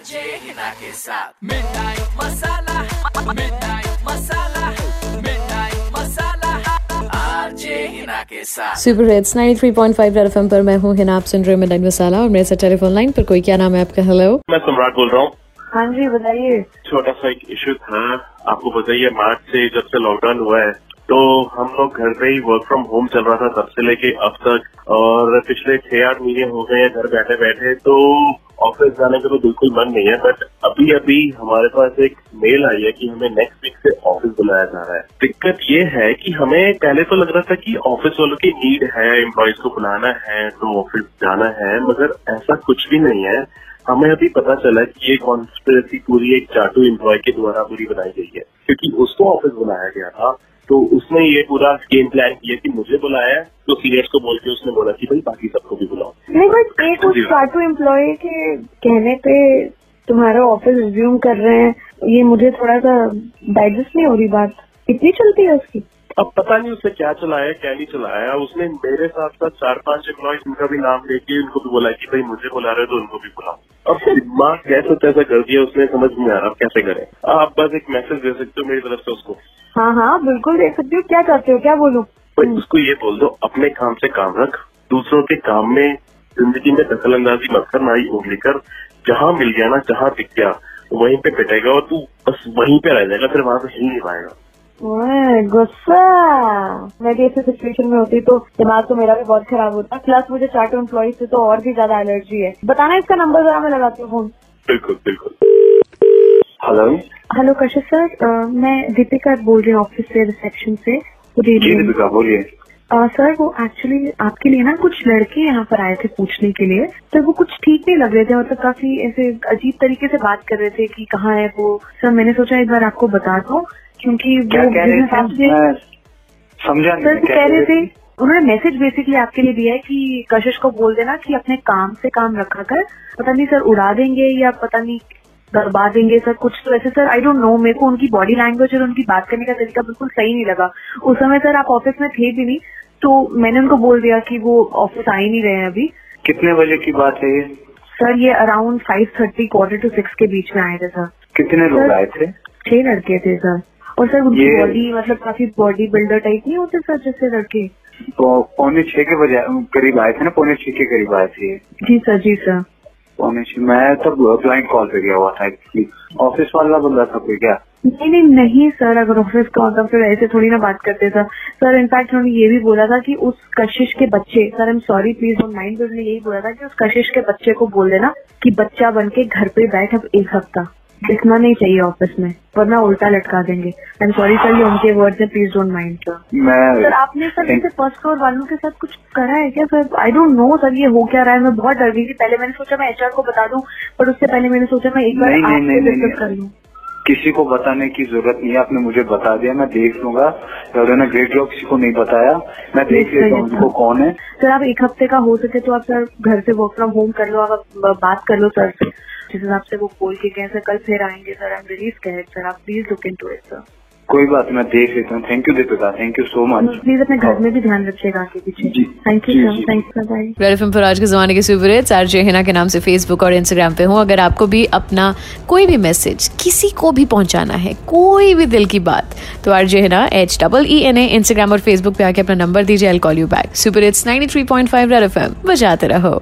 RJ Hina के साथ midnight masala midnight masala midnight masala RJ Hina के साथ सुपर हिट्स 93.5 रेड एफएम पर मैं हूँ हिना आप सुन रहे हो मिडनाइट मसाला और मेरे साथ टेलीफोन लाइन पर कोई क्या नाम है आपका? हेलो मैं सम्राट बोल रहा हूँ। हाँ जी बताइए। छोटा सा एक इशू था। आपको बताइए मार्च से जब से लॉकडाउन हुआ है तो हम लोग घर पे ही वर्क फ्रॉम होम चल रहा था तब से लेके अब तक। और पिछले छह आठ महीने हो गए हैं घर बैठे बैठे तो ऑफ़िस जाने का तो बिल्कुल मन नहीं है बट अभी अभी हमारे पास एक मेल आई है कि हमें नेक्स्ट वीक से ऑफ़िस बुलाया जा रहा है। दिक्कत ये है कि हमें पहले तो लग रहा था कि ऑफ़िस वालों की नीड है एम्प्लॉयज़ को बुलाना है तो ऑफ़िस जाना है, मगर ऐसा कुछ भी नहीं है। हमें अभी पता चला कि ये कॉन्स्पिरसी पूरी एक चाटू एम्प्लॉय के द्वारा पूरी बनाई गई है, क्योंकि उसको ऑफ़िस बुलाया गया था। तो उसने ये पूरा गेम प्लान किया कि मुझे बुलाया तो सीनियर्स को बोल के उसने बोला कि भाई बाकी सबको भी बुलाओ। नहीं बट एक उस चाटू एम्प्लॉय के कहने पे तुम्हारा ऑफ़िस रिज्यूम कर रहे हैं ये मुझे थोड़ा सा डाइजेस्ट नहीं हो रही बात? इतनी चलती है उसकी? अब पता नहीं उसने क्या चलाया क्या नहीं चलाया। उसने मेरे साथ साथ चार पाँच एम्प्लॉयज़ उनका भी नाम लेके उनको भी बोला कि भाई मुझे बुला रहे हो तो उनको भी बुलाओ। अब दिमाग कैसे तैसा कर दिया उसने समझ नहीं आ रहा कैसे करें। आप बस एक मैसेज दे सकते हो मेरी तरफ़ से उसको। हाँ हाँ बिल्कुल देख सकती हूँ। क्या करते हो? क्या बोलूँ? भाई उसको ये बोल दो अपने काम से काम रख दूसरों के काम में ज़िंदगी में दखल अंदाजी मत कर ना ही उंगली कर जहाँ मिल गया ना जहाँ दिख गया वहीं पे पिटेगा और तू बस वहीं पे रह जाएगा फिर वहाँ से हिल नहीं पाएगा। गुस्सा! मैं भी ऐसे सिचुएशन में होती तो दिमाग तो मेरा भी बहुत खराब होता। प्लस मुझे चाटू एम्प्लॉय से तो और भी ज़्यादा एलर्जी है। बताना इसका नंबर जरा मैं लगाती हूँ फ़ोन बिल्कुल बिल्कुल। हेलो हेलो कशिश सर मैं दीपिका बोल रही हूँ ऑफ़िस से रिसेप्शन से जी दीपिका बोलिए। सर वो एक्चुअली आपके लिए ना कुछ लड़के यहाँ पर आए थे पूछने के लिए तो वो कुछ ठीक नहीं लग रहे थे मतलब काफ़ी ऐसे अजीब तरीके से बात कर रहे थे कि कहाँ है वो। सर मैंने सोचा एक बार आपको बता दो क्योंकि वो समझा सर वो कह रहे थे उन्होंने मैसेज बेसिकली आपके लिए दिया है कि कशिश को बोल देना कि अपने काम से काम रखा कर पता नहीं सर उड़ा देंगे या पता नहीं दरबा देंगे सर कुछ। तो ऐसे सर आई डोंट नो मेरे को उनकी बॉडी लैंग्वेज और उनकी बात करने का तरीका बिल्कुल सही नहीं लगा। उस समय सर आप ऑफ़िस में थे भी नहीं तो मैंने उनको बोल दिया कि वो ऑफ़िस आ ही नहीं रहे हैं अभी। कितने बजे की बात है ये? सर ये around five thirty quarter to six के बीच में आए थे सर कितने लोग आए थे? छह लड़के थे सर और सर उनकी बॉडी मतलब काफ़ी बॉडी बिल्डर टाइप नहीं होते सर जैसे लड़के? तो पौने छह के बजे करीब आए थे ना? पौने छह के करीब आए थे जी सर जी सर छह मैं तब क्लाइंट कॉल पे गया हुआ था एक्चुअली ऑफ़िस वाला बंदा था कोई क्या? नहीं नहीं नहीं सर अगर ऑफ़िस का होता फिर ऐसे थोड़ी ना बात करते सर सर इनफैक्ट उन्होंने ये भी बोला था कि उस कशिश के बच्चे sir I am sorry please on mind उन्होंने यही बोला था कि उस कशिश के बच्चे को बोल देना कि बच्चा बन के घर पे बैठ अब एक हफ़्ता। दिखना नहीं चाहिए ऑफ़िस में वरना उल्टा लटका देंगे। आई एम सॉरी सर ये उनके वर्ड है प्लीज़ डोंट माइंड सर मैं सर आपने सर इनसे फ़र्स्ट फ्लोर वालों के साथ कुछ करा है क्या sir I don't know sir ये हो क्या रहा है? मैं बहुत डर गई थी पहले मैंने सोचा मैं एचआर को बता दूँ पर उससे पहले मैंने सोचा मैं एक बार डिस्कस कर। लूँ। किसी को बताने की ज़रूरत नहीं है। आपने मुझे बता दिया मैं देख लूँगा। उन्होंने ग्रेट जॉब किसी को नहीं बताया। मैं देख लेता हूँ उनको कौन है। सर आप एक हफ़्ते का हो सके तो आप सर घर से वर्क फ्रॉम होम कर लो। आप बात कर लो सर से। जिस हिसाब से वो बोल के गए सर कल फिर आएँगे सर आई एम रिलीज़ कहे सर। आप please look into it sir कोई बात मैं देख लेता हूँ। Thank you Deepika. Thank you so much please अपने घर में भी ध्यान रखिएगा आगे पीछे। Thank you ji, sir ji, thank you bye पर आज के जमाने के सुपर हिट्स आरजे हिना के नाम से फेसबुक और इंस्टाग्राम पे हूँ। अगर आपको भी अपना कोई भी मैसेज किसी को भी पहुंचाना है कोई भी दिल की बात तो RJ Hina H double E N A Instagram और फेसबुक पे आके अपना नंबर दीजिए I call you back super hits 93.5 Red FM. बजाते रहो।